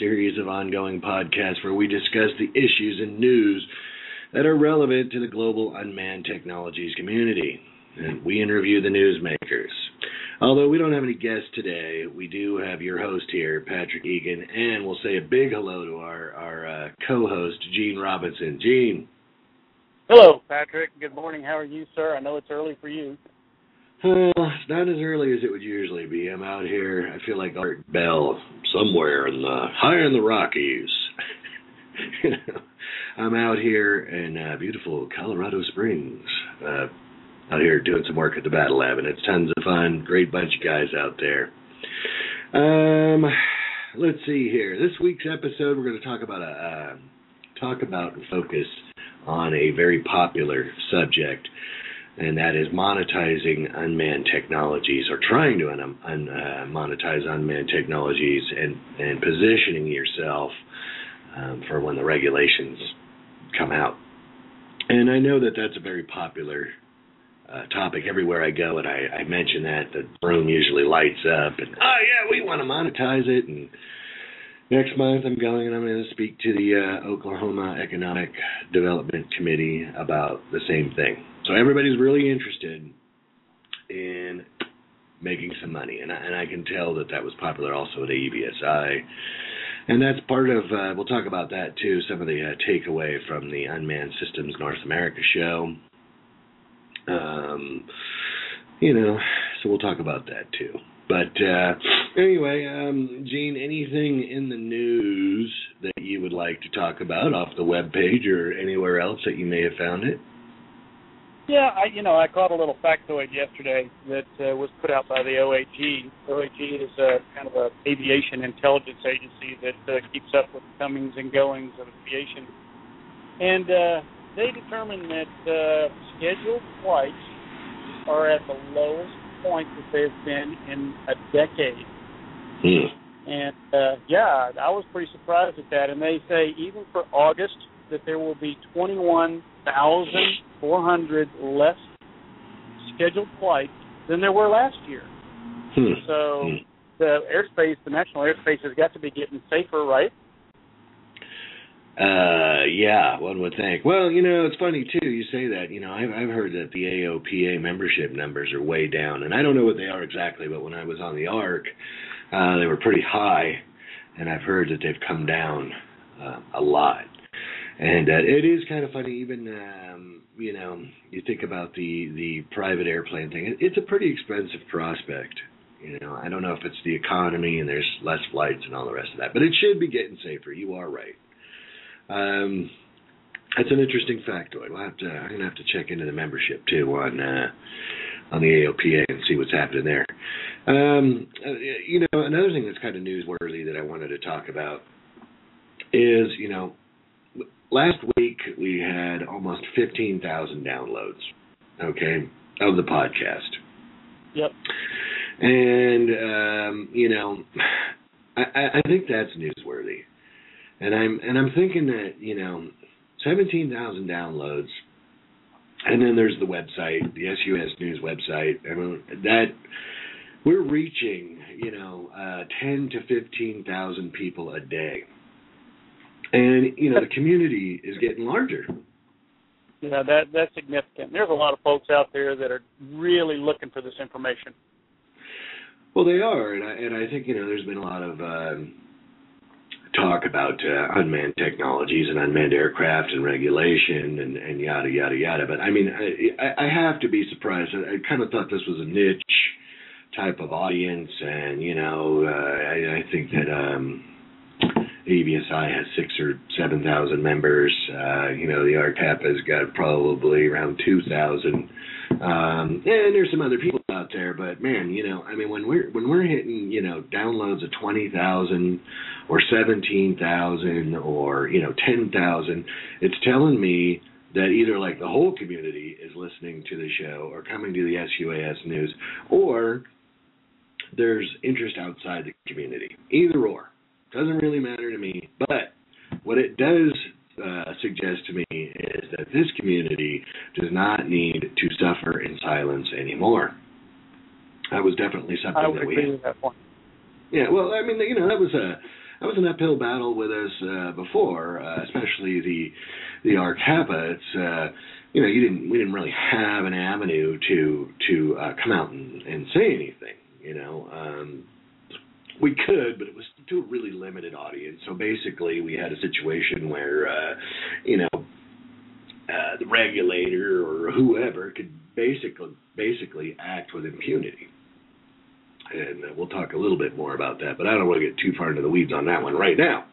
series of ongoing podcasts where we discuss the issues and news that are relevant to the global unmanned technologies community. And we interview the newsmakers. Although we don't have any guests today, we do have your host here, Patrick Egan, and we'll say a big hello to our, our uh, co host, Gene Robinson. Gene. Hello, Patrick. Good morning. How are you, sir? I know it's early for you. Well, it's not as early as it would usually be. I'm out here. I feel like Art Bell somewhere in the high in the Rockies. I'm out here in uh, beautiful Colorado Springs. Uh, out here doing some work at the Battle Lab, and it's tons of fun. Great bunch of guys out there. Um, let's see here. This week's episode, we're going to talk about a uh, talk about and focus on a very popular subject and that is monetizing unmanned technologies or trying to un- un- uh, monetize unmanned technologies and, and positioning yourself um, for when the regulations come out. And I know that that's a very popular uh, topic everywhere I go, and I, I mention that the room usually lights up, and oh yeah, we want to monetize it. And next month I'm going and I'm going to speak to the uh, Oklahoma Economic Development Committee about the same thing. So everybody's really interested in making some money, and I, and I can tell that that was popular also at AUVSI. And that's part of, uh, we'll talk about that too, some of the uh, takeaway from the Unmanned Systems North America show. Um, you know, so we'll talk about that too. But uh, anyway, um, Gene, anything in the news that you would like to talk about off the web page or anywhere else that you may have found it? Yeah, I you know I caught a little factoid yesterday that uh, was put out by the OAG. OAG is a kind of a aviation intelligence agency that uh, keeps up with the comings and goings of aviation, and uh, they determined that uh, scheduled flights are at the lowest point that they've been in a decade. Hmm. And uh, yeah, I was pretty surprised at that. And they say even for August that there will be 21,400 less scheduled flights than there were last year. Hmm. So Hmm. the airspace, the national airspace, has got to be getting safer, right? Uh, yeah, one would think. Well, you know, it's funny too. You say that. You know, I've I've heard that the AOPA membership numbers are way down, and I don't know what they are exactly. But when I was on the ARC, uh, they were pretty high, and I've heard that they've come down uh, a lot. And uh, it is kind of funny, even um, you know, you think about the the private airplane thing. It, it's a pretty expensive prospect. You know, I don't know if it's the economy and there's less flights and all the rest of that, but it should be getting safer. You are right. Um, that's an interesting factoid. We'll have to. I'm gonna have to check into the membership too on uh, on the AOPA and see what's happening there. Um, uh, you know, another thing that's kind of newsworthy that I wanted to talk about is, you know, last week we had almost 15,000 downloads. Okay, of the podcast. Yep. And um, you know, I, I think that's newsworthy. And I'm and I'm thinking that you know, seventeen thousand downloads, and then there's the website, the SUAS News website. I mean that we're reaching you know uh, ten to fifteen thousand people a day, and you know the community is getting larger. Yeah, that that's significant. There's a lot of folks out there that are really looking for this information. Well, they are, and I and I think you know there's been a lot of um, talk about uh, unmanned technologies and unmanned aircraft and regulation and and yada yada yada. But I mean, I I have to be surprised. I, I kind of thought this was a niche type of audience, and you know, uh, I, I think that um, AUVSI has six or seven thousand members. Uh, you know, the RCAP has got probably around two thousand. Um, and there's some other people out there, but man, you know, I mean, when we're when we're hitting, you know, downloads of twenty thousand or seventeen thousand or you know ten thousand, it's telling me that either like the whole community is listening to the show or coming to the SUAS news, or there's interest outside the community. Either or, doesn't really matter to me. But what it does uh, suggest to me is that this community does not need to suffer in silence anymore. That was definitely something I would that we agree with that point. Yeah, well, I mean, you know, that was a that was an uphill battle with us uh, before, uh, especially the the ARC. It's uh, you know, you didn't we didn't really have an avenue to to uh, come out and, and say anything. You know, um, we could, but it was to a really limited audience. So basically, we had a situation where, uh, you know, uh, the regulator or whoever could basically basically act with impunity. And uh, we'll talk a little bit more about that, but I don't want to get too far into the weeds on that one right now.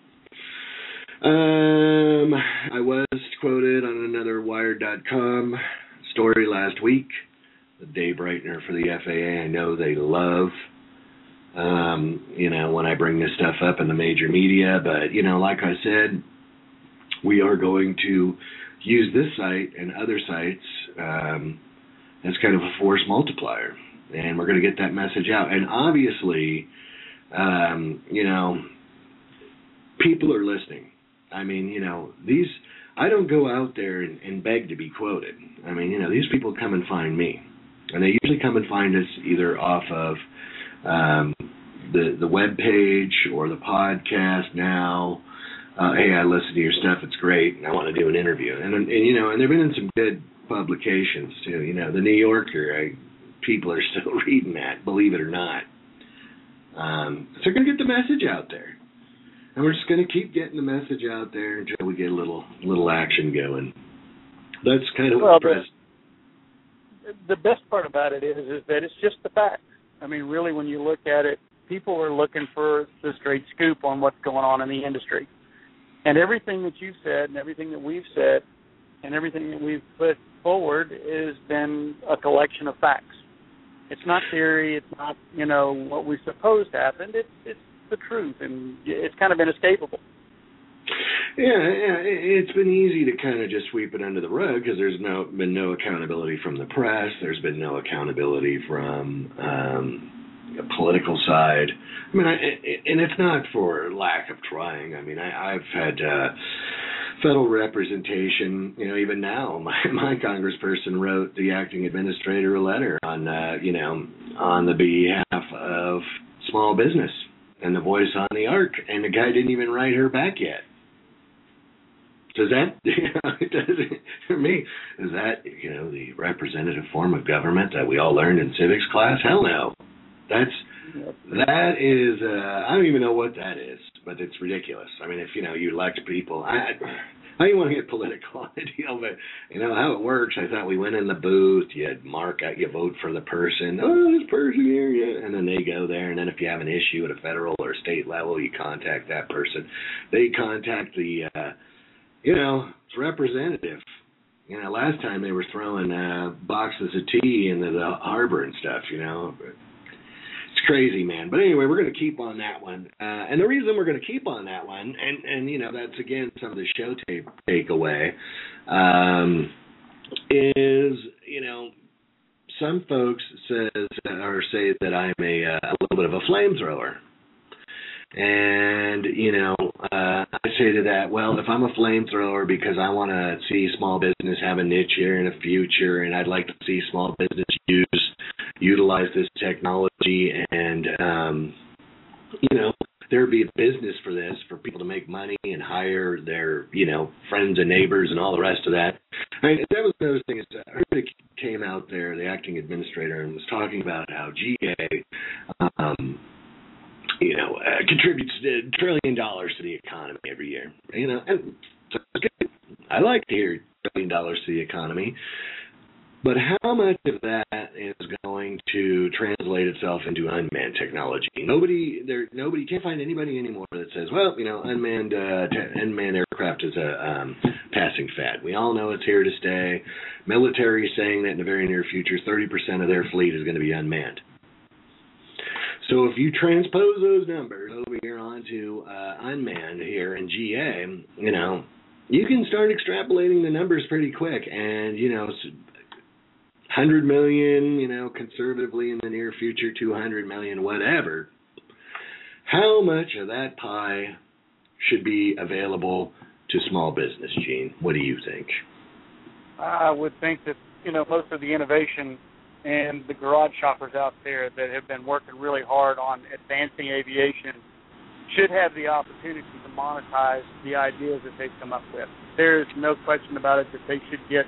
Um, I was quoted on another Wired.com story last week. The day brightener for the FAA, I know they love um, you know, when I bring this stuff up in the major media. But, you know, like I said, we are going to use this site and other sites um, as kind of a force multiplier. And we're going to get that message out. And obviously, um, you know, people are listening. I mean, you know, these, I don't go out there and, and beg to be quoted. I mean, you know, these people come and find me. And they usually come and find us either off of um, the the web page or the podcast now. Uh, hey, I listen to your stuff; it's great, and I want to do an interview. And, and you know, and they've been in some good publications too. You know, the New Yorker. I, people are still reading that, believe it or not. Um, so we're gonna get the message out there, and we're just gonna keep getting the message out there until we get a little little action going. That's kind of well, what the, the best part about it is is that it's just the facts. I mean, really, when you look at it, people are looking for the straight scoop on what's going on in the industry. And everything that you've said and everything that we've said and everything that we've put forward has been a collection of facts. It's not theory, it's not, you know, what we supposed happened. It's it's the truth and it's kind of inescapable. Yeah, yeah, it's been easy to kind of just sweep it under the rug because there's no been no accountability from the press. There's been no accountability from um, political side. I mean, I, and it's not for lack of trying. I mean, I, I've had uh, federal representation. You know, even now, my my congressperson wrote the acting administrator a letter on, uh, you know, on the behalf of small business and the voice on the arc, and the guy didn't even write her back yet. Does that, doesn't, for me, is that, you know, the representative form of government that we all learned in civics class? Hell no. That's that is uh I don't even know what that is, but it's ridiculous. I mean, if you know you elect people, I I don't want to get political on the deal, but you know how it works. I thought we went in the booth, you mark out, you vote for the person. Oh, this person here, yeah, and then they go there, and then if you have an issue at a federal or state level, you contact that person. They contact the, uh you know, it's representative. You know, last time they were throwing uh boxes of tea into the harbor and stuff. You know. It's crazy, man. But anyway, we're going to keep on that one. Uh, and the reason we're going to keep on that one, and and you know that's again some of the show tape takeaway, um, is you know some folks says or say that I'm a, uh, a little bit of a flamethrower. And you know, uh, I say to that, well, if I'm a flamethrower because I want to see small business have a niche here in the future, and I'd like to see small business use utilize this technology and um, you know there'd be a business for this for people to make money and hire their you know friends and neighbors and all the rest of that. I mean, that was another thing is that everybody came out there, the acting administrator, and was talking about how GA, um, you know, uh, contributes a trillion dollars to the economy every year. You know, and so good. I like to hear trillion dollars to the economy. But how much of that is going to translate itself into unmanned technology? Nobody there. Nobody can't find anybody anymore that says, "Well, you know, unmanned uh, unmanned aircraft is a um, passing fad." We all know it's here to stay. Military is saying that in the very near future, 30% of their fleet is going to be unmanned. So if you transpose those numbers over here onto uh, unmanned here in GA, you know, you can start extrapolating the numbers pretty quick, and you know, 100 million, you know, conservatively in the near future, 200 million, whatever. How much of that pie should be available to small business, Gene? What do you think? I would think that, you know, most of the innovation and the garage shoppers out there that have been working really hard on advancing aviation should have the opportunity to monetize the ideas that they've come up with. There is no question about it that they should get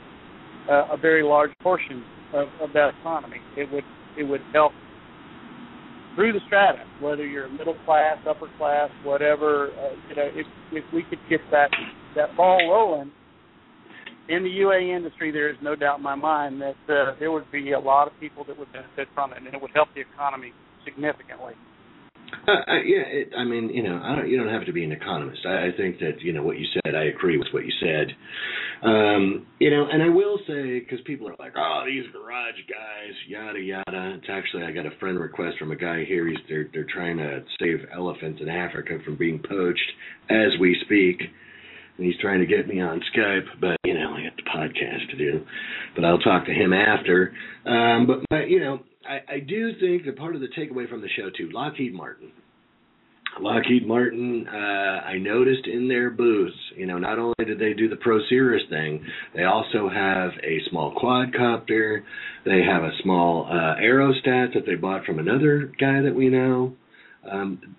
uh, a very large portion of, of that economy. It would it would help through the strata, whether you're middle class, upper class, whatever. Uh, you know, if if we could get that that ball rolling in the UA industry, there is no doubt in my mind that uh, there would be a lot of people that would benefit from it, and it would help the economy significantly. Uh, uh, yeah, it, I mean, you know, I don't. You don't have to be an economist. I, I think that you know what you said. I agree with what you said. Um, you know, and I will say because people are like, "Oh, these garage guys, yada yada." It's actually I got a friend request from a guy here. He's they're they're trying to save elephants in Africa from being poached as we speak he's trying to get me on Skype, but you know I got the podcast to do. But I'll talk to him after. Um, but you know, I, I do think that part of the takeaway from the show too, Lockheed Martin. Lockheed Martin, uh, I noticed in their booths, you know, not only did they do the Procerus thing, they also have a small quadcopter. They have a small uh, aerostat that they bought from another guy that we know. Um,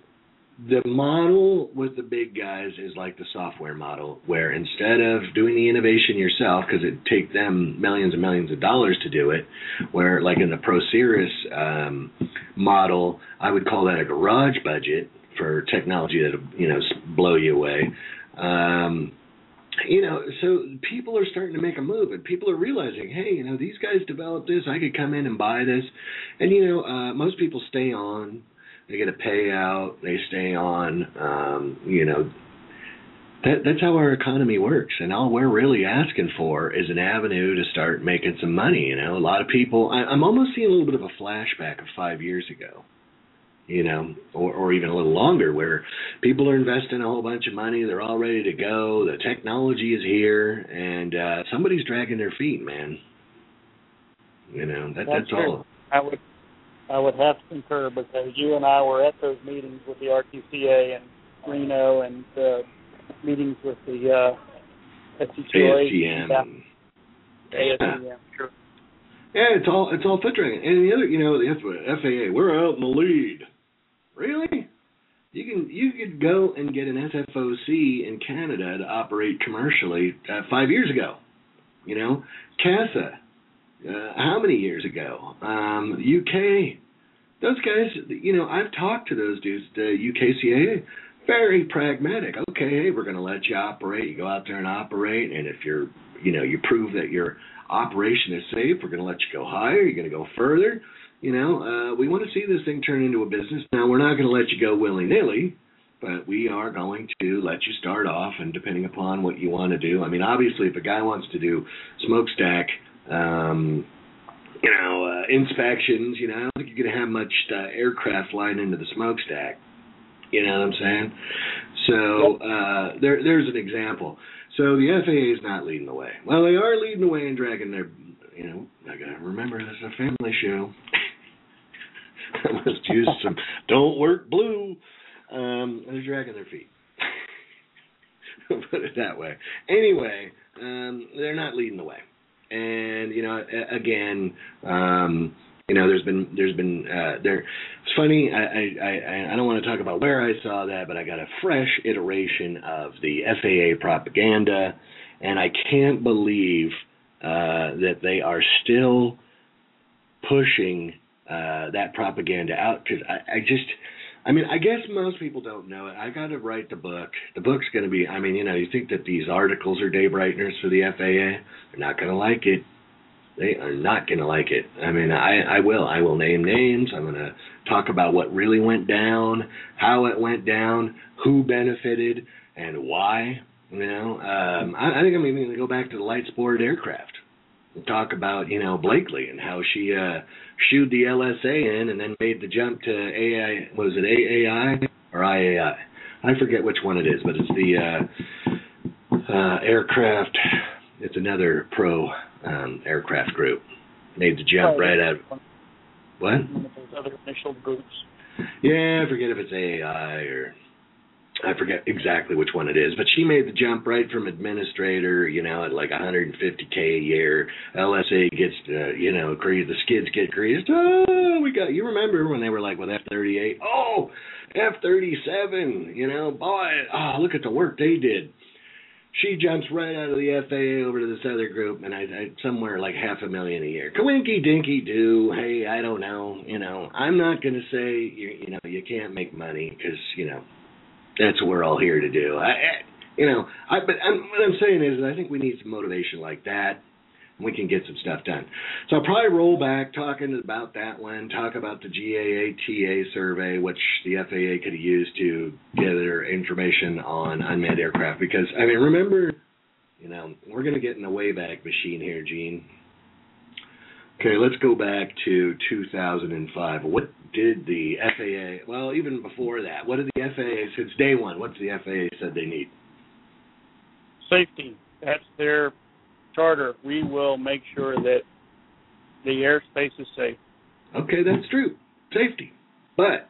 the model with the big guys is like the software model, where instead of doing the innovation yourself, because it take them millions and millions of dollars to do it, where like in the Pro um, model, I would call that a garage budget for technology that you know blow you away. Um, you know, so people are starting to make a move, and people are realizing, hey, you know, these guys developed this. I could come in and buy this, and you know, uh, most people stay on they get a payout. They stay on. Um, you know, that that's how our economy works. And all we're really asking for is an avenue to start making some money. You know, a lot of people. I, I'm almost seeing a little bit of a flashback of five years ago. You know, or, or even a little longer, where people are investing a whole bunch of money. They're all ready to go. The technology is here, and uh, somebody's dragging their feet, man. You know, that, that's, that's all. I would I would have to concur because you and I were at those meetings with the RQCA and Reno and uh, meetings with the uh, SCQA. ASTM. ASTM, sure. Yeah, it's all it's all foot dragging. And the other, you know, the FAA, we're out in the lead. Really? You can you could go and get an SFOC in Canada to operate commercially uh, five years ago. You know, CASA uh, how many years ago? Um, UK. Those guys, you know, I've talked to those dudes, the UKCAA, very pragmatic. Okay, hey, we're going to let you operate. You go out there and operate, and if you're, you know, you prove that your operation is safe, we're going to let you go higher. You're going to go further. You know, uh, we want to see this thing turn into a business. Now, we're not going to let you go willy nilly, but we are going to let you start off, and depending upon what you want to do. I mean, obviously, if a guy wants to do smokestack um, you know, uh, inspections. You know, I don't think you're going to have much uh, aircraft flying into the smokestack. You know what I'm saying? So uh, there, there's an example. So the FAA is not leading the way. Well, they are leading the way and dragging their. You know, I gotta remember this is a family show. I must use some "Don't Work Blue." Um, they're dragging their feet. Put it that way. Anyway, um, they're not leading the way and you know, again, um, you know, there's been there's been uh, there. It's funny. I, I I don't want to talk about where I saw that, but I got a fresh iteration of the FAA propaganda, and I can't believe uh, that they are still pushing uh, that propaganda out because I, I just I mean, I guess most people don't know it. I got to write the book. The book's going to be, I mean, you know, you think that these articles are day brighteners for the FAA. They're not going to like it. They are not going to like it. I mean, I, I will. I will name names. I'm going to talk about what really went down, how it went down, who benefited, and why. You know, um, I, I think I'm even going to go back to the light sport aircraft talk about, you know, Blakey and how she uh, shooed the LSA in and then made the jump to AI. Was it AAI or IAI? I forget which one it is, but it's the uh, uh, aircraft. It's another pro um, aircraft group. Made the jump oh, right out. What? Those other initial groups. Yeah, I forget if it's AAI or I forget exactly which one it is, but she made the jump right from administrator, you know, at like 150k a year. LSA gets, uh, you know, cre- the skids get greased. Oh, we got. You remember when they were like with F38? Oh, F37. You know, boy, oh, look at the work they did. She jumps right out of the FAA over to this other group, and I, I somewhere like half a million a year. Kawinky dinky do. Hey, I don't know. You know, I'm not going to say you, you know you can't make money because you know that's what we're all here to do. I, I you know, I but I'm, what I'm saying is, I think we need some motivation like that, and we can get some stuff done. So I'll probably roll back talking about that one, talk about the GAATA survey, which the FAA could used to gather information on unmanned aircraft. Because I mean, remember, you know, we're going to get in the wayback machine here, Gene. Okay, let's go back to 2005. What did the FAA, well, even before that, what did the FAA, since day one, what's the FAA said they need? Safety. That's their charter. We will make sure that the airspace is safe. Okay, that's true. Safety. But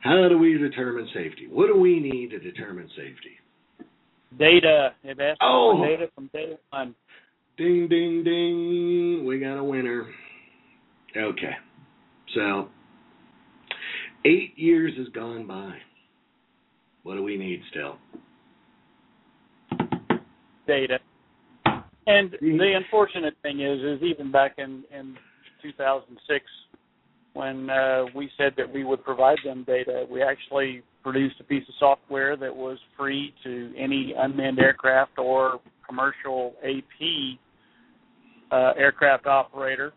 how do we determine safety? What do we need to determine safety? Data. They've asked Oh. for data from day one. Ding, ding, ding. We got a winner. Okay. So, eight years has gone by. What do we need still? Data. And the unfortunate thing is, is even back in in 2006, when uh, we said that we would provide them data, we actually produced a piece of software that was free to any unmanned aircraft or commercial AP uh, aircraft operator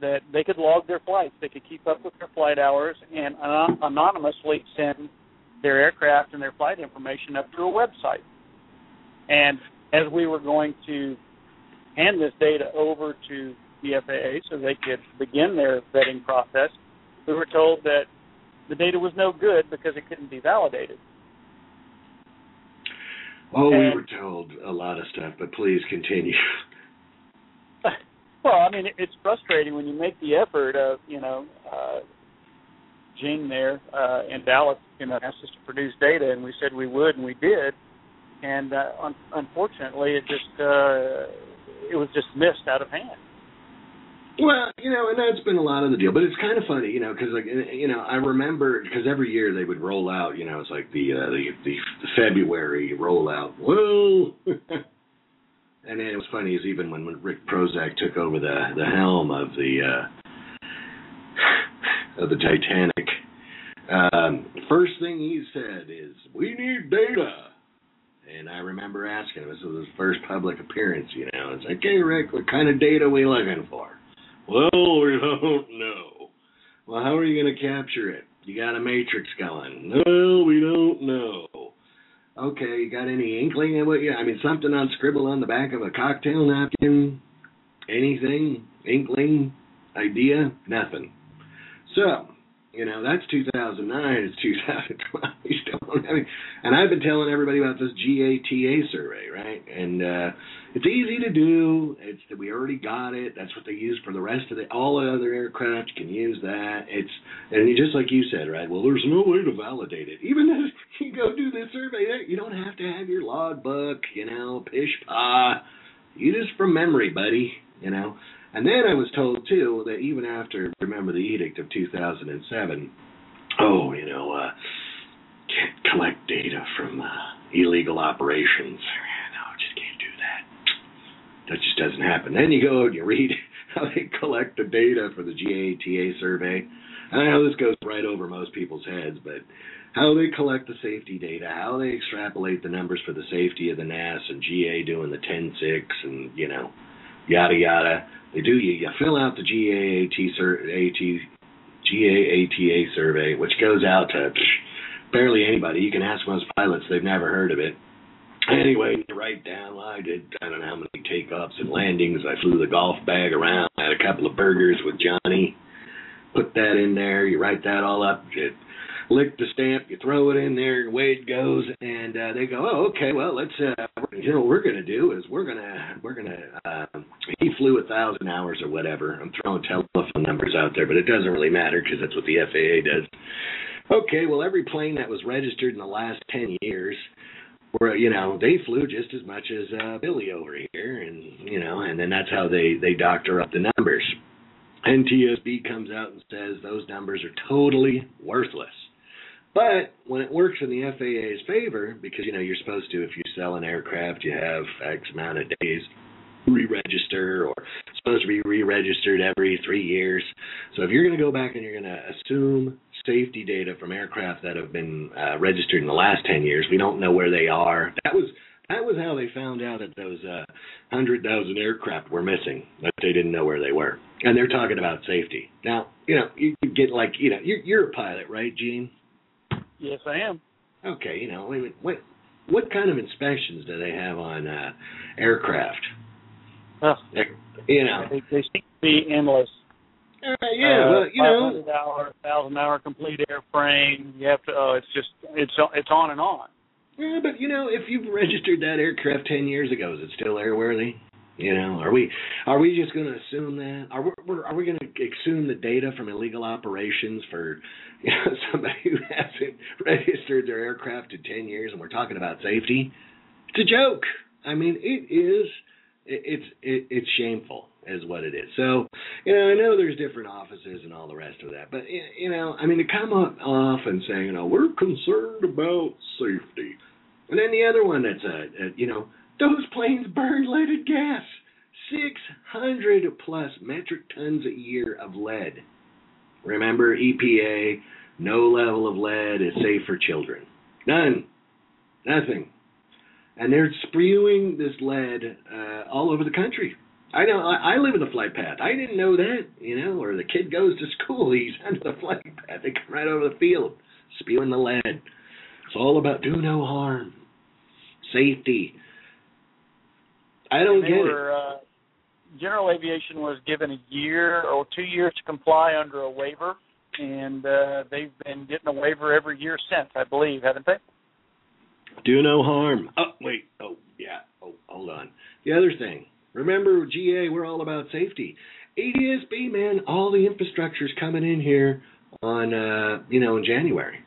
that they could log their flights, they could keep up with their flight hours, and anon- anonymously send their aircraft and their flight information up to a website. And as we were going to hand this data over to the FAA so they could begin their vetting process, we were told that the data was no good because it couldn't be validated. Oh, we were told a lot of stuff, but please continue. Well, I mean, it's frustrating when you make the effort of, you know, uh, Gene there uh, in Dallas, you know, asked us to produce data, and we said we would, and we did. And uh, un- unfortunately, it just uh, it was just missed out of hand. Well, you know, and that's been a lot of the deal, but it's kind of funny, you know, because like, you know, I remember because every year they would roll out, you know, it's like the uh, the, the the February rollout. Well, and it was funny is even when, Rick Prosek took over the the helm of the uh, of the Titanic, um, first thing he said is, "We need data." And I remember asking him, this was his first public appearance, you know. It's like, hey, Rick, what kind of data we looking for? Well, we don't know. Well, how are you going to capture it? You got a matrix going. Well, we don't know. Okay, you got any inkling of what you, I mean, something on scribble on the back of a cocktail napkin? Anything? Inkling? Idea? Nothing. So, you know, that's 2009, it's 2012. We still don't have any- and I've been telling everybody about this GATA survey, right? And uh it's easy to do. It's we already got it. That's what they use for the rest of the all the other aircraft. Can use that. It's and just like you said, right? Well, there's no way to validate it. Even if you go do this survey, you don't have to have your logbook, you know, pish pah. You just from memory, buddy. You know. And then I was told too that even after remember the edict of 2007, oh, you know, uh, can't collect data from uh, illegal operations. No, just can't do that. That just doesn't happen. Then you go and you read how they collect the data for the GATA survey. And I know this goes right over most people's heads, but how they collect the safety data, how they extrapolate the numbers for the safety of the NAS and GA doing the 10-6 and, you know, yada yada. They do you. You fill out the GAAT GAATA survey, which goes out to barely anybody. You can ask most pilots; they've never heard of it. Anyway, you write down. Well, I did. I don't know how many takeoffs and landings. I flew the golf bag around. I had a couple of burgers with Johnny. Put that in there. You write that all up. You lick the stamp. You throw it in there. and Away it goes. And uh, they go, oh, okay. Well, let's. Uh, you know what we're gonna do is we're gonna we're gonna. Uh, he flew a thousand hours or whatever. I'm throwing telephone numbers out there, but it doesn't really matter because that's what the FAA does. Okay, well, every plane that was registered in the last 10 years, were you know, they flew just as much as uh, Billy over here, and you know, and then that's how they they doctor up the numbers. NTSB comes out and says those numbers are totally worthless. But when it works in the FAA's favor, because you know you're supposed to, if you sell an aircraft, you have X amount of days re-register, or supposed to be re-registered every three years. So if you're going to go back and you're going to assume safety data from aircraft that have been uh, registered in the last 10 years, we don't know where they are. That was that was how they found out that those uh, 100,000 aircraft were missing, that they didn't know where they were. And they're talking about safety. Now, you know, you get like, you know, you're, you're a pilot, right, Gene? Yes, I am. Okay, you know, what what kind of inspections do they have on uh, aircraft? Oh, you know, they, they seem to be endless. Uh, yeah, uh, well, you know, hour, thousand hour complete airframe. You have to. Oh, it's just it's it's on and on. Yeah, but you know, if you've registered that aircraft ten years ago, is it still airworthy? You know, are we are we just going to assume that? Are we are we going to assume the data from illegal operations for you know somebody who hasn't registered their aircraft in ten years, and we're talking about safety? It's a joke. I mean, it is. It, it's it, it's shameful, is what it is. So, you know, I know there's different offices and all the rest of that, but you know, I mean, to come up off and say, you know, we're concerned about safety, and then the other one that's a, a you know those planes burn leaded gas. 600 plus metric tons a year of lead. Remember, EPA, no level of lead is safe for children. None. Nothing. And they're spewing this lead uh, all over the country. I know. I, I live in the flight path. I didn't know that, you know. Or the kid goes to school, he's under the flight path. They come right over the field, spewing the lead. It's all about do no harm, safety. I don't they get were, it. Uh, General Aviation was given a year or two years to comply under a waiver, and uh, they've been getting a waiver every year since, I believe, haven't they? Do no harm. Oh, wait. Oh, yeah. Oh, hold on. The other thing. Remember, GA, we're all about safety. ADSB, man, all the infrastructure's coming in here on, uh, you know, in January.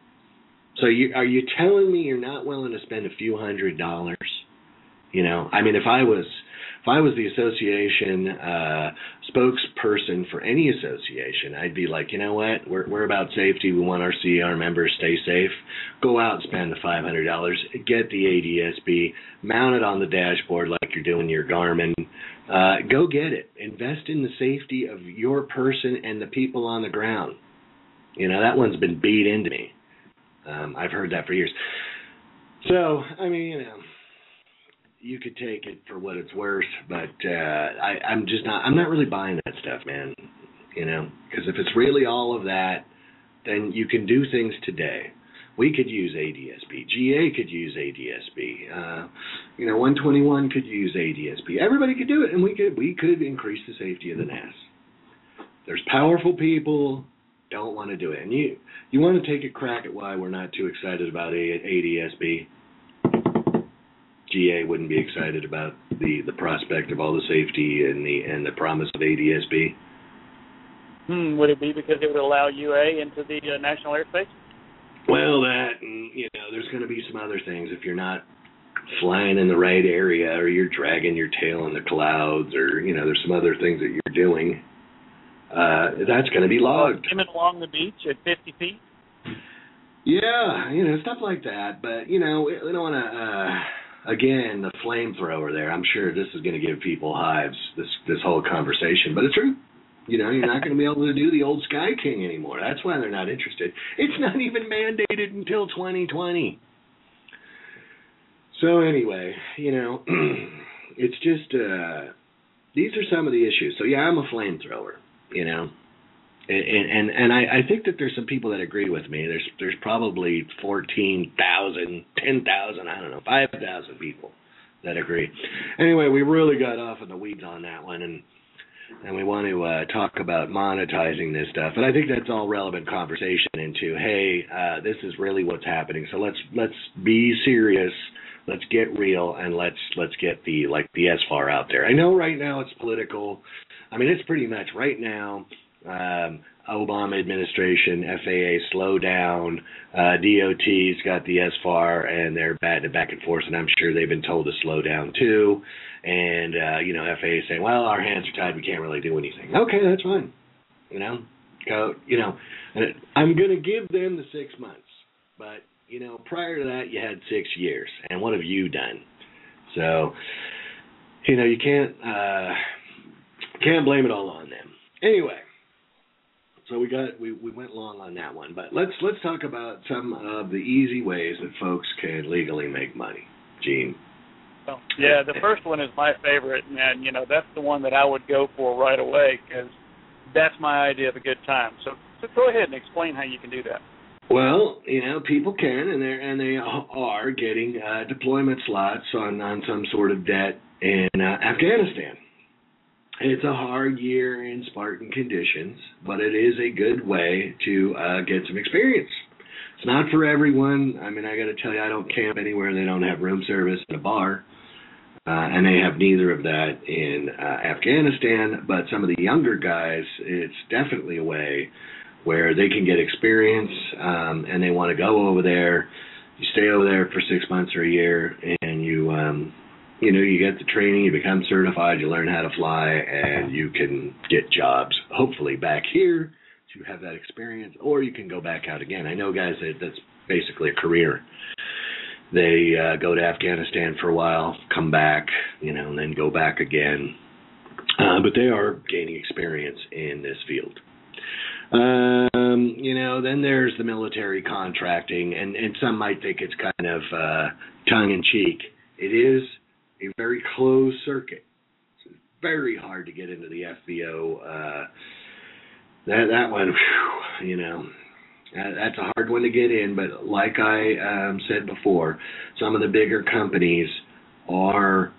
So you are you telling me you're not willing to spend a few hundred dollars? You know, I mean, if I was if I was the association uh, spokesperson for any association, I'd be like, you know what, we're we're about safety. We want our CR members stay safe. Go out and spend the five hundred dollars. Get the ADSB, mount it on the dashboard like you're doing your Garmin. Uh, go get it. Invest in the safety of your person and the people on the ground. You know that one's been beat into me. Um, I've heard that for years. So I mean, you know you could take it for what it's worth, but uh, I, I'm just not. I'm not really buying that stuff, man. You know, because if it's really all of that, then you can do things today. We could use ADSB. GA could use ADSB. Uh, you know, 121 could use ADSB. Everybody could do it, and we could we could increase the safety of the NAS. There's powerful people don't want to do it, and you you want to take a crack at why we're not too excited about ADSB. GA wouldn't be excited about the the prospect of all the safety and the and the promise of ADSB? Hmm, would it be because it would allow UA into the uh, national airspace? Well, that and you know, there's going to be some other things if you're not flying in the right area or you're dragging your tail in the clouds or you know, there's some other things that you're doing. Uh, that's going to be logged. Skimming along the beach at 50 feet. Yeah, you know, stuff like that. But you know, we don't want to. Uh, again, the flamethrower there. I'm sure this is going to give people hives. This this whole conversation, but it's true. You know, you're not going to be able to do the old Sky King anymore. That's why they're not interested. It's not even mandated until 2020. So anyway, you know, it's just uh these are some of the issues. So yeah, I'm a flamethrower. You know, and and, I, I think that there's some people that agree with me. There's there's probably fourteen thousand, ten thousand, I don't know, five thousand people that agree. Anyway, we really got off in the weeds on that one, and and we want to uh, talk about monetizing this stuff. And I think that's all relevant conversation into hey, uh, this is really what's happening. So let's let's be serious. Let's get real and let's let's get the like the SFAR out there. I know right now it's political. I mean, it's pretty much right now um, Obama administration, FAA slow down. Uh, DOT's got the SFAR and they're batting back and forth, and I'm sure they've been told to slow down too. And uh, you know, FAA saying, "Well, our hands are tied; we can't really do anything." Okay, that's fine. You know, go. You know, I'm going to give them the six months, but you know, prior to that, you had six years, and what have you done? So, you know, you can't uh, can't blame it all on them. Anyway, so we got we, we went long on that one, but let's let's talk about some of the easy ways that folks can legally make money. Gene. Well, yeah, the first one is my favorite, and you know that's the one that I would go for right away because that's my idea of a good time. So, so go ahead and explain how you can do that. Well, you know, people can, and they're and they are getting uh, deployment slots on on some sort of debt in uh, Afghanistan. It's a hard year in Spartan conditions, but it is a good way to uh, get some experience. It's not for everyone. I mean, I got to tell you, I don't camp anywhere they don't have room service and a bar, uh, and they have neither of that in uh, Afghanistan. But some of the younger guys, it's definitely a way where they can get experience, um, and they want to go over there. You stay over there for six months or a year, and you um, you know, you get the training, you become certified, you learn how to fly, and you can get jobs, hopefully back here to have that experience, or you can go back out again. I know guys that that's basically a career. They uh, go to Afghanistan for a while, come back, you know, and then go back again. Uh, but they are gaining experience in this field. Um, you know, then there's the military contracting, and and some might think it's kind of uh, tongue in cheek. It is a very closed circuit. It's very hard to get into the FBO. Uh, that that one, whew, you know, that, that's a hard one to get in. But like I um, said before, some of the bigger companies are.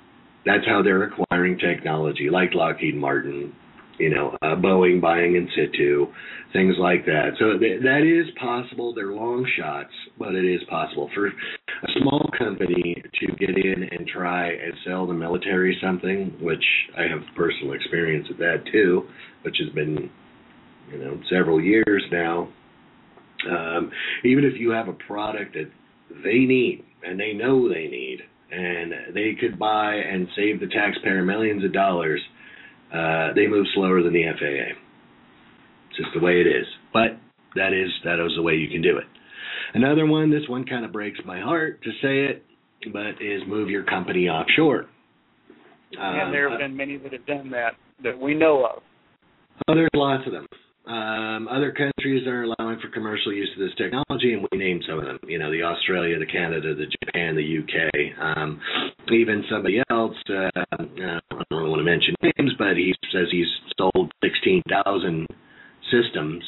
That's how they're acquiring technology, like Lockheed Martin, you know, uh, Boeing buying Insitu, things like that. So th- that is possible. They're long shots, but it is possible for a small company to get in and try and sell the military something, which I have personal experience with that too, which has been, you know, several years now. Um, even if you have a product that they need and they know they need, and they could buy and save the taxpayer millions of dollars uh, they move slower than the FAA. It's just the way it is. But that is that is the way you can do it. Another one, this one kind of breaks my heart to say it, but is move your company offshore. And there have um, been many that have done that that we know of. Oh, there's lots of them. Um, other countries are allowing for commercial use of this technology, and we named some of them. You know, the Australia, the Canada, the Japan, the UK. Um, even somebody else, uh, I don't really want to mention names, but he says he's sold 16,000 systems.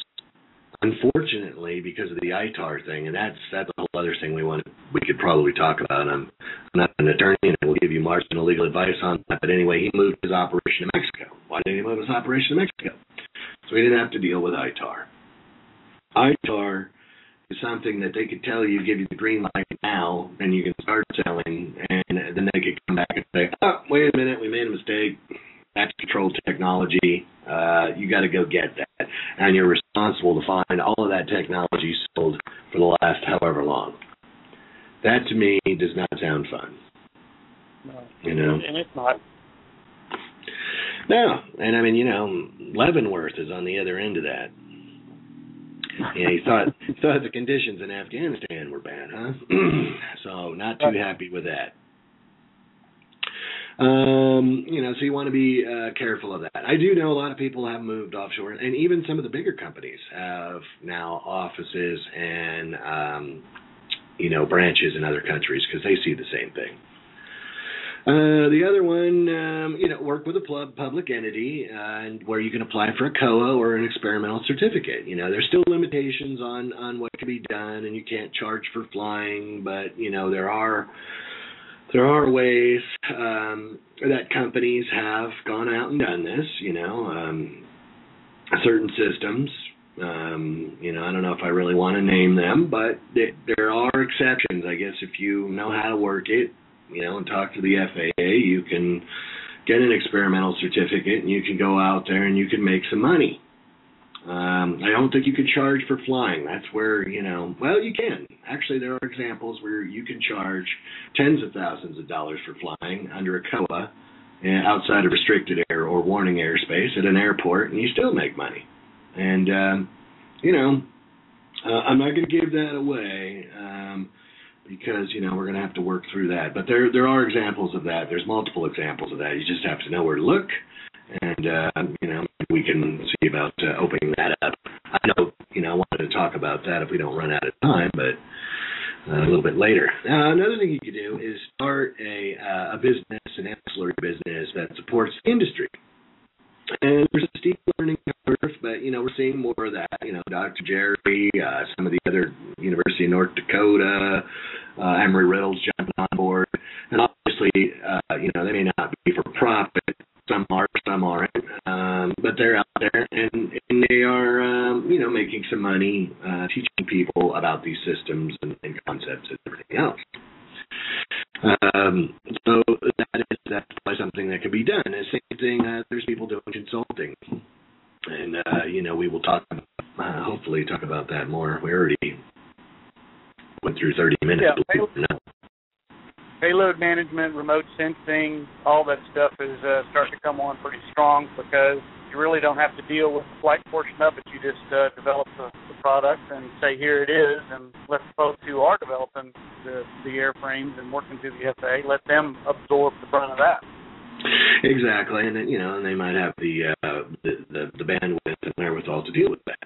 Unfortunately, because of the ITAR thing, and that's that's a whole other thing we want we could probably talk about. I'm, I'm not an attorney, and I will give you marginal legal advice on that. But anyway, he moved his operation to Mexico. Why did he move his operation to Mexico? So he didn't have to deal with ITAR. ITAR is something that they could tell you, give you the green light now, and you can start selling, and then they could come back and say, oh, wait a minute, we made a mistake. That's controlled technology. Uh, you got to go get that. And you're responsible to find all of that technology sold for the last however long. That to me does not sound fun. No. You know? And it's not. No, and I mean, you know, Leavenworth is on the other end of that. Yeah, he thought he thought the conditions in Afghanistan were bad, huh? so not too happy with that. Um, you know, so you want to be uh, careful of that. I do know a lot of people have moved offshore, and even some of the bigger companies have now offices and um, you know branches in other countries because they see the same thing. Uh, the other one, um, you know, work with a public entity uh, and where you can apply for a COA or an experimental certificate. You know, there's still limitations on on what can be done, and you can't charge for flying, but you know there are there are ways um, that companies have gone out and done this. You know, um, certain systems. Um, you know, I don't know if I really want to name them, but there are exceptions. I guess if you know how to work it, you know, and talk to the FAA, you can get an experimental certificate and you can go out there and you can make some money. Um, I don't think you can charge for flying. That's where, you know, well, you can. Actually, there are examples where you can charge tens of thousands of dollars for flying under a COA uh, outside of restricted air or warning airspace at an airport, and you still make money. And, um, you know, uh, I'm not going to give that away um, because, you know, we're going to have to work through that. But there, there are examples of that. There's multiple examples of that. You just have to know where to look and uh, you know we can see about uh, opening that up. I know you know I wanted to talk about that if we don't run out of time, but uh, a little bit later. Uh, another thing you could do is start a uh, a business, an ancillary business that supports the industry. And there's a steep learning curve, but you know we're seeing more of that. You know, Dr. Jerry, uh, some of the other University of North Dakota, uh, Embry-Riddle's jumping on board, and obviously, uh, you know, they may not be for profit, some are, some aren't, um, but they're out there and, and they are, um, you know, making some money uh, teaching people about these systems and, and concepts and everything else. Um, so that is that's probably something that can be done. The same thing, uh, there's people doing consulting, and uh, you know, we will talk, uh, hopefully, talk about that more. We already went through 30 minutes. Yeah, payload management, remote sensing, all that stuff is uh, starting to come on pretty strong because you really don't have to deal with the flight portion of it. You just uh, develop the, the product and say here it is, and let the folks who are developing the, the airframes and working through the FAA let them absorb the brunt of that. Exactly, and you know, and they might have the uh, the, the the bandwidth and wherewithal to deal with that.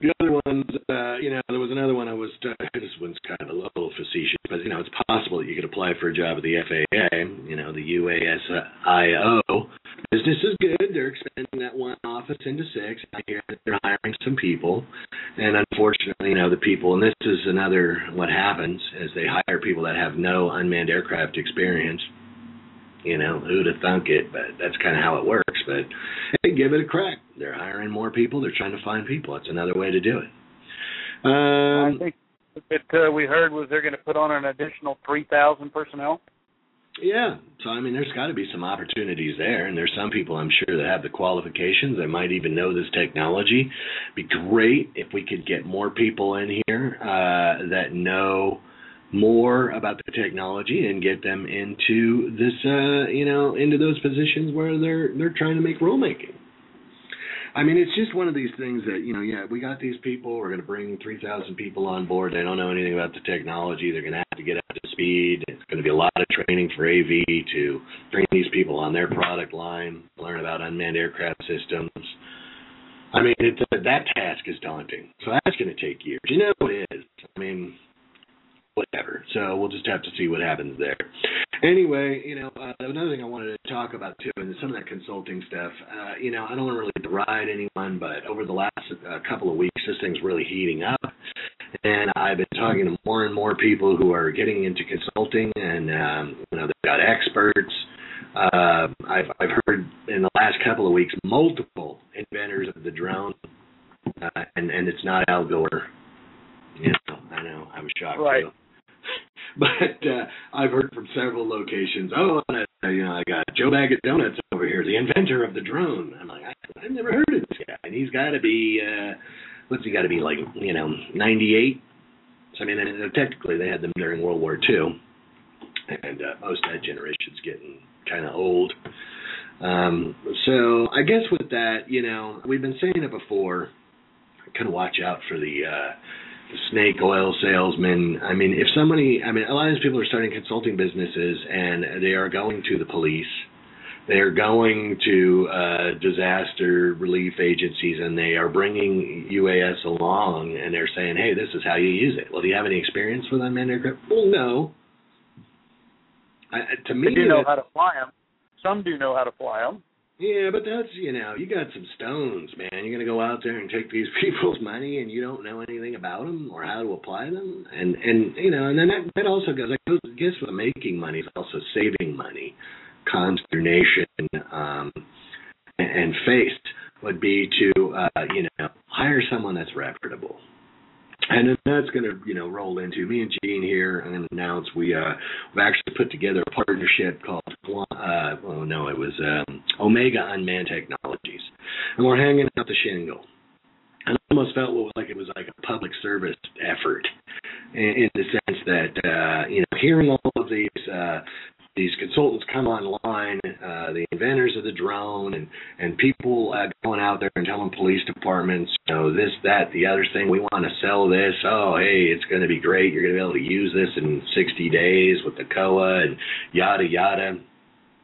The other ones, uh, you know, there was another one I was. Uh, this one's kind of a little facetious, but you know, it's possible that you could apply for a job at the FAA. You know, the UASIO business is good. They're expanding that one office into six. I hear that they're hiring some people, and unfortunately, you know, the people. And this is another what happens is they hire people that have no unmanned aircraft experience you know, who'd have thunk it? But that's kind of how it works. But hey, give it a crack. They're hiring more people. They're trying to find people. It's another way to do it. Um, I think that uh, we heard was they're going to put on an additional three thousand personnel. Yeah, so I mean, there's got to be some opportunities there, and there's some people I'm sure that have the qualifications that might even know this technology. Be great if we could get more people in here uh, that know more about the technology and get them into this uh you know into those positions where they're they're trying to make rulemaking I mean, it's just one of these things that you know. Yeah, we got these people. We're going to bring three thousand people on board. They don't know anything about the technology. They're going to have to get out speed. It's going to be a lot of training for AV to bring these people on their product line, learn about unmanned aircraft systems. I mean, it's, uh, that task is daunting. So that's going to take years. You know it is. I mean, whatever. So we'll just have to see what happens there. Anyway, you know, uh, another thing I wanted to talk about too, and some of that consulting stuff. Uh, you know, I don't want to really deride anyone, but over the last uh, couple of weeks, this thing's really heating up, and I've been talking to more and more people who are getting into consulting, and um, you know, they've got experts. Uh, I've I've heard in the last couple of weeks multiple inventors of the drone, uh, and and it's not Al Gore. You know, I know I was shocked right. too. but uh, I've heard from several locations. Oh, you know, I got Joe Bag of Donuts over here, the inventor of the drone. I'm like, I, I've never heard of this guy, and he's got to be, uh, what's he got to be like, you know, 98. So I mean, and, technically they had them during World War II, and uh, most of that generation's getting kind of old. Um, so I guess with that, you know, we've been saying it before. Kind of watch out for the. Uh, snake oil salesman. I mean, if somebody, I mean, a lot of these people are starting consulting businesses and they are going to the police, they are going to uh, disaster relief agencies, and they are bringing UAS along, and they're saying, "Hey, this is how you use it." Well, do you have any experience with unmanned aircraft? Well, no. I, to me, they do know how to fly them. Some do know how to fly them. Yeah, but that's you know, you got some stones, man. You're gonna go out there and take these people's money, and you don't know anything about them or how to apply them, and and you know, and then that that also goes. I guess with making money is also saving money, consternation, um, and, and face would be to uh, you know hire someone that's reputable and then that's going to you know roll into me and Gene here and then announce we uh we've actually put together a partnership called uh oh no it was um Omega Unmanned Technologies. And we're hanging out the shingle. And I almost felt like it was like a public service effort in, in the sense that uh, you know hearing all of these uh, these consultants come online, uh, the inventors of the drone, and and people uh, going out there and telling police departments, you know, this, that, the other thing. We want to sell this. Oh, hey, it's going to be great. You're going to be able to use this in 60 days with the COA and yada yada.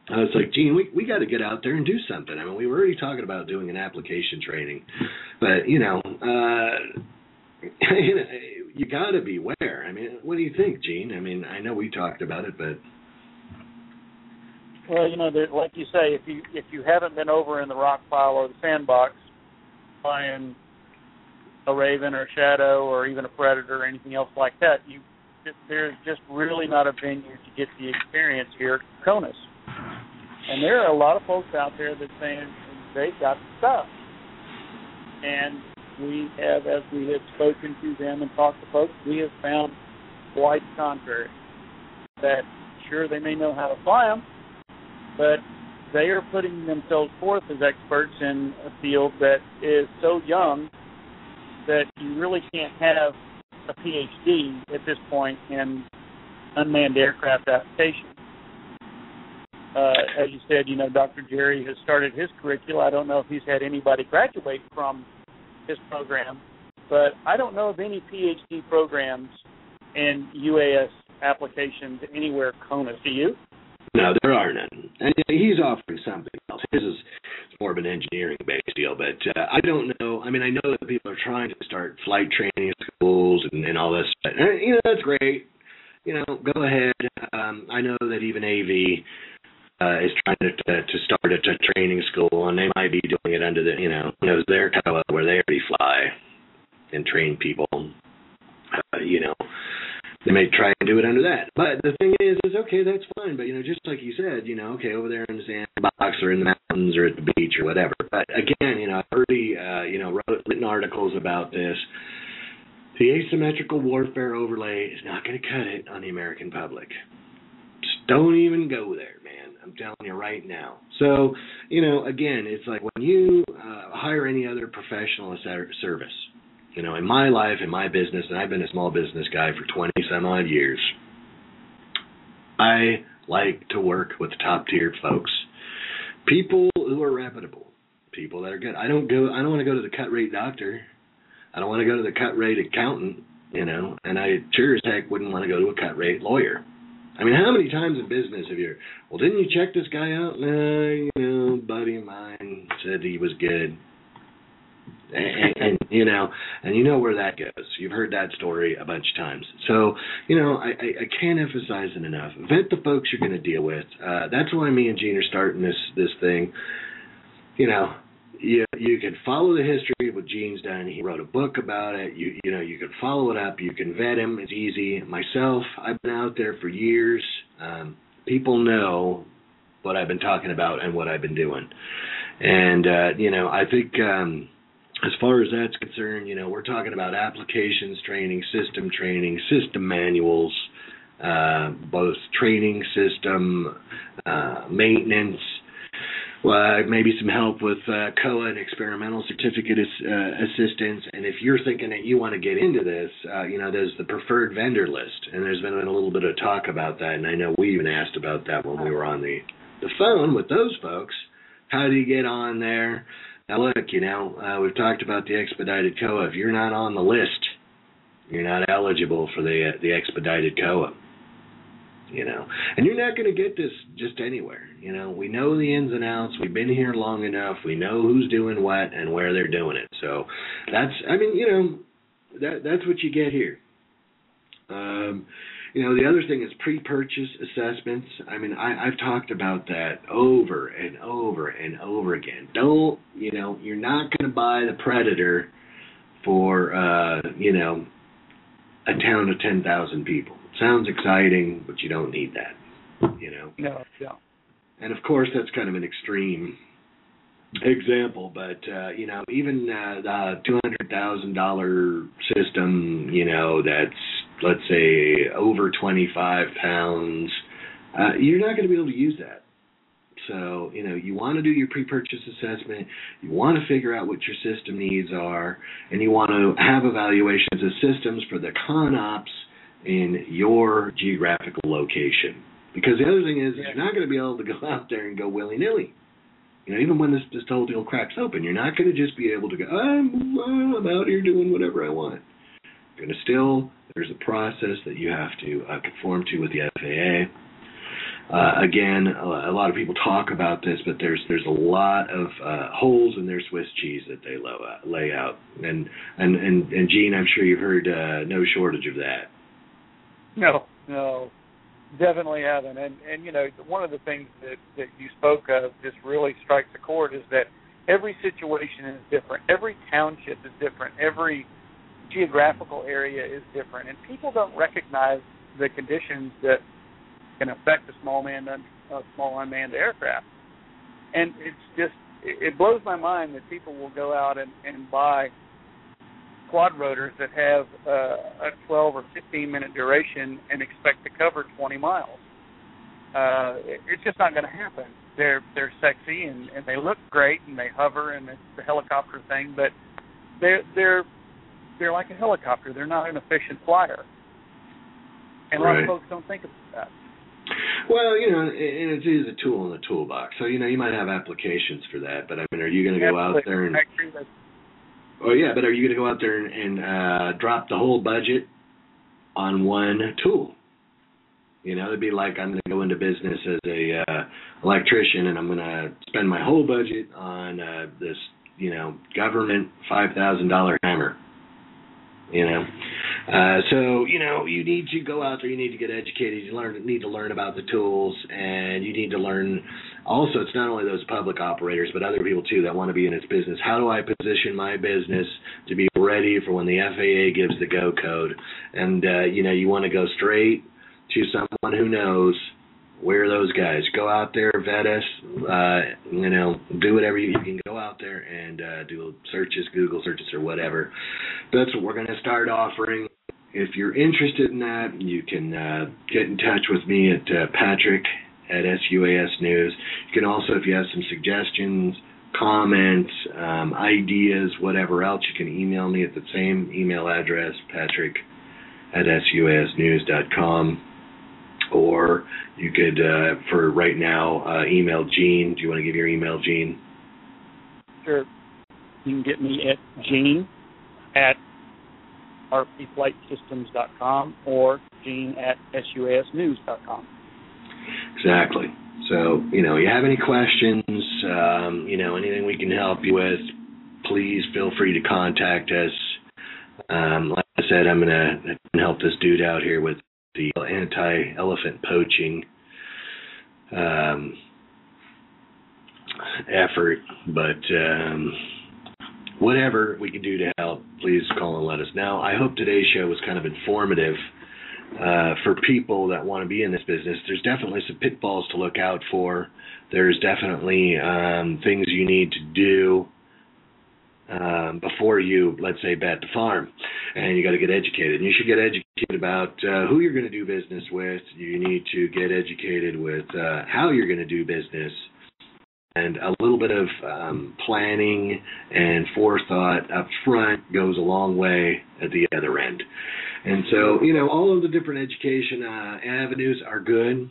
I was like, Gene, we we got to get out there and do something. I mean, we were already talking about doing an application training, but you know, uh, you, know, you got to beware. I mean, what do you think, Gene? I mean, I know we talked about it, but well, you know, like you say, if you if you haven't been over in the rock pile or the sandbox, buying a raven or a shadow or even a predator or anything else like that, you there's just really not a venue to get the experience here at CONUS. And there are a lot of folks out there that saying they've got the stuff. And we have, as we have spoken to them and talked to folks, we have found quite contrary. That sure they may know how to fly them, but they are putting themselves forth as experts in a field that is so young that you really can't have a PhD at this point in unmanned aircraft application. Uh, as you said, you know, Dr. Jerry has started his curricula. I don't know if he's had anybody graduate from his program, but I don't know of any PhD programs in UAS applications anywhere CONUS. Do you? No, there are none. And he's offering something else. His is more of an engineering based deal, but uh, I don't know. I mean, I know that people are trying to start flight training schools and, and all this. But, uh, you know, that's great. You know, go ahead. Um, I know that even AV uh, is trying to, to to start a, a training school, and they might be doing it under the you know knows their COA where they already fly and train people. Uh, you know, they may try and do it under that. But the thing is, is okay, that's fine. But you know, just like you said, you know, okay, over there in the sandbox or in the mountains or at the beach or whatever. But again, you know, I've already, uh, you know, wrote, written articles about this. The asymmetrical warfare overlay is not going to cut it on the American public. Just don't even go there, man. I'm telling you right now. So, you know, again, it's like when you uh, hire any other professional service, you know, in my life, in my business, and I've been a small business guy for 20 some odd years, I like to work with top tier folks. People who are reputable, people that are good. I don't go I don't want to go to the cut rate doctor. I don't want to go to the cut rate accountant, you know, and I sure as heck wouldn't want to go to a cut rate lawyer. I mean, how many times in business have you? Well, didn't you check this guy out? No, you know, buddy of mine said he was good and, and you know, and you know where that goes. You've heard that story a bunch of times. So, you know, I, I, I can't emphasize it enough. Vet the folks you're going to deal with. Uh, that's why me and Gene are starting this this thing. You know, you you can follow the history of what Gene's done. He wrote a book about it. You you know you can follow it up. You can vet him. It's easy. Myself, I've been out there for years. Um, people know what I've been talking about and what I've been doing. And uh, you know, I think um, as far as that's concerned, you know, we're talking about applications training, system training, system manuals, uh, both training system, uh, maintenance, Well, maybe some help with uh, COA and experimental certificate uh, assistance. And if you're thinking that you want to get into this, uh, you know, there's the preferred vendor list, and there's been a little bit of talk about that. And I know we even asked about that when we were on the the phone with those folks. How do you get on there? Now, look, you know, uh, we've talked about the expedited COA. If you're not on the list, you're not eligible for the uh, the expedited COA. You know, and you're not going to get this just anywhere. You know, we know the ins and outs. We've been here long enough. We know who's doing what and where they're doing it. So that's, I mean, you know, that that's what you get here. Um, you know, the other thing is pre-purchase assessments. I mean, I, I've talked about that over and over and over again. Don't, you know, you're not going to buy the Predator for, uh, you know, a town of 10,000 people. It sounds exciting, but you don't need that, you know. No, yeah. And of course, that's kind of an extreme example, but uh, you know, even uh, the two hundred thousand dollar system, you know, that's let's say over twenty five pounds, uh, you're not going to be able to use that So, you know, you want to do your pre purchase assessment, you want to figure out what your system needs are, and you want to have evaluations of systems for the con ops in your geographical location. Because the other thing is, Yeah. you're not going to be able to go out there and go willy nilly. You know, even when this this whole deal cracks open, you're not going to just be able to go. I'm I'm out here doing whatever I want. You're going to still there's a process that you have to uh, conform to with the FAA. Uh, again, a, lot of people talk about this, but there's there's a lot of uh, holes in their Swiss cheese that they uh, lay out, and and and and Gene, I'm sure you've heard uh, no shortage of that. No, no, definitely haven't. And and you know, one of the things that that you spoke of just really strikes a chord is that every situation is different. Every township is different. Every geographical area is different, and people don't recognize the conditions that can affect a small man a small unmanned aircraft. And it's just it blows my mind that people will go out and and buy quad rotors that have uh, a 12 or 15 minute duration and expect to cover 20 miles. Uh, it, it's just not going to happen. They're they're sexy and, and they look great and they hover and it's the helicopter thing, but they're they're they're like a helicopter. They're not an efficient flyer, and a lot Right. of folks don't think that. Well, you know, and it is a tool in the toolbox. So you know, you might have applications for that, but I mean, are you going to go out there and Oh yeah, but are you going to go out there and, and uh, drop the whole budget on one tool? You know, it'd be like I'm going to go into business as a uh, electrician, and I'm going to spend my whole budget on uh, this, you know, government five thousand dollar hammer. You know, uh, so you know you need to go out there. You need to get educated. You learn need to learn about the tools, and you need to learn. Also, it's not only those public operators, but other people too that want to be in its business. How do I position my business to be ready for when the FAA gives the go code? And uh, you know, you want to go straight to someone who knows where are those guys. Go out there, vet us. Uh, you know, do whatever you, you can. Go out there and uh, do searches, Google searches, or whatever. That's what we're going to start offering. If you're interested in that, you can uh, get in touch with me at uh, Patrick at SUAS News. You can also, if you have some suggestions, comments, um, ideas, whatever else, you can email me at the same email address, Patrick at suasnews.com. Or you could, uh, for right now, uh, email Gene. Do you want to give your email, Gene? Sure. You can get me at Gene at rpflightsystems.com or Gene at suasnews.com. Exactly. So, you know, you have any questions, um, you know, anything we can help you with, please feel free to contact us. Um, like I said, I'm going to help this dude out here with the anti elephant poaching um, effort. But um, whatever we can do to help, please call and let us know. I hope today's show was kind of informative uh, for people that want to be in this business. There's definitely some pitfalls to look out for. There's definitely um, things you need to do um, before you, let's say, bet the farm, and you got to get educated. And you should get educated about uh, who you're going to do business with. You need to get educated with uh, how you're going to do business. And a little bit of um, planning and forethought up front goes a long way at the other end. And so, you know, all of the different education uh, avenues are good.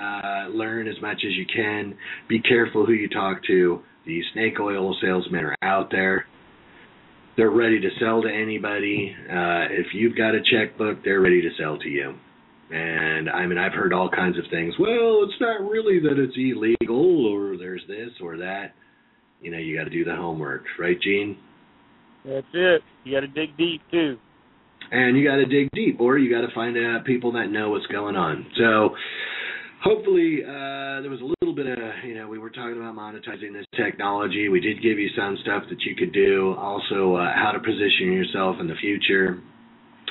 Uh, learn as much as you can. Be careful who you talk to. The snake oil salesmen are out there. They're ready to sell to anybody. Uh, if you've got a checkbook, they're ready to sell to you. And I mean, I've heard all kinds of things. Well, it's not really that it's illegal, or there's this or that. You know, you got to do the homework, right, Gene? That's it. You got to dig deep too. and you got to dig deep, or you got to find out people that know what's going on. So, hopefully, uh, there was a little bit of you know we were talking about monetizing this technology. We did give you some stuff that you could do, also uh, how to position yourself in the future,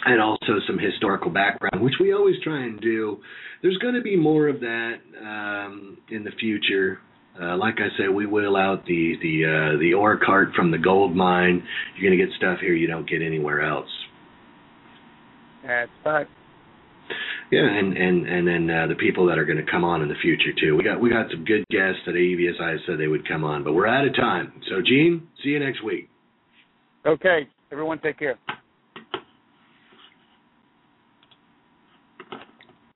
and also some historical background, which we always try and do. There's going to be more of that um, in the future. Uh, like I said, we wheel out the the uh, the ore cart from the gold mine. You're going to get stuff here you don't get anywhere else. That's right. Yeah, and and and then uh, the people that are going to come on in the future too. We got we got some good guests that AUVSI said they would come on, but we're out of time. So, Gene, see you next week. Okay, everyone, take care.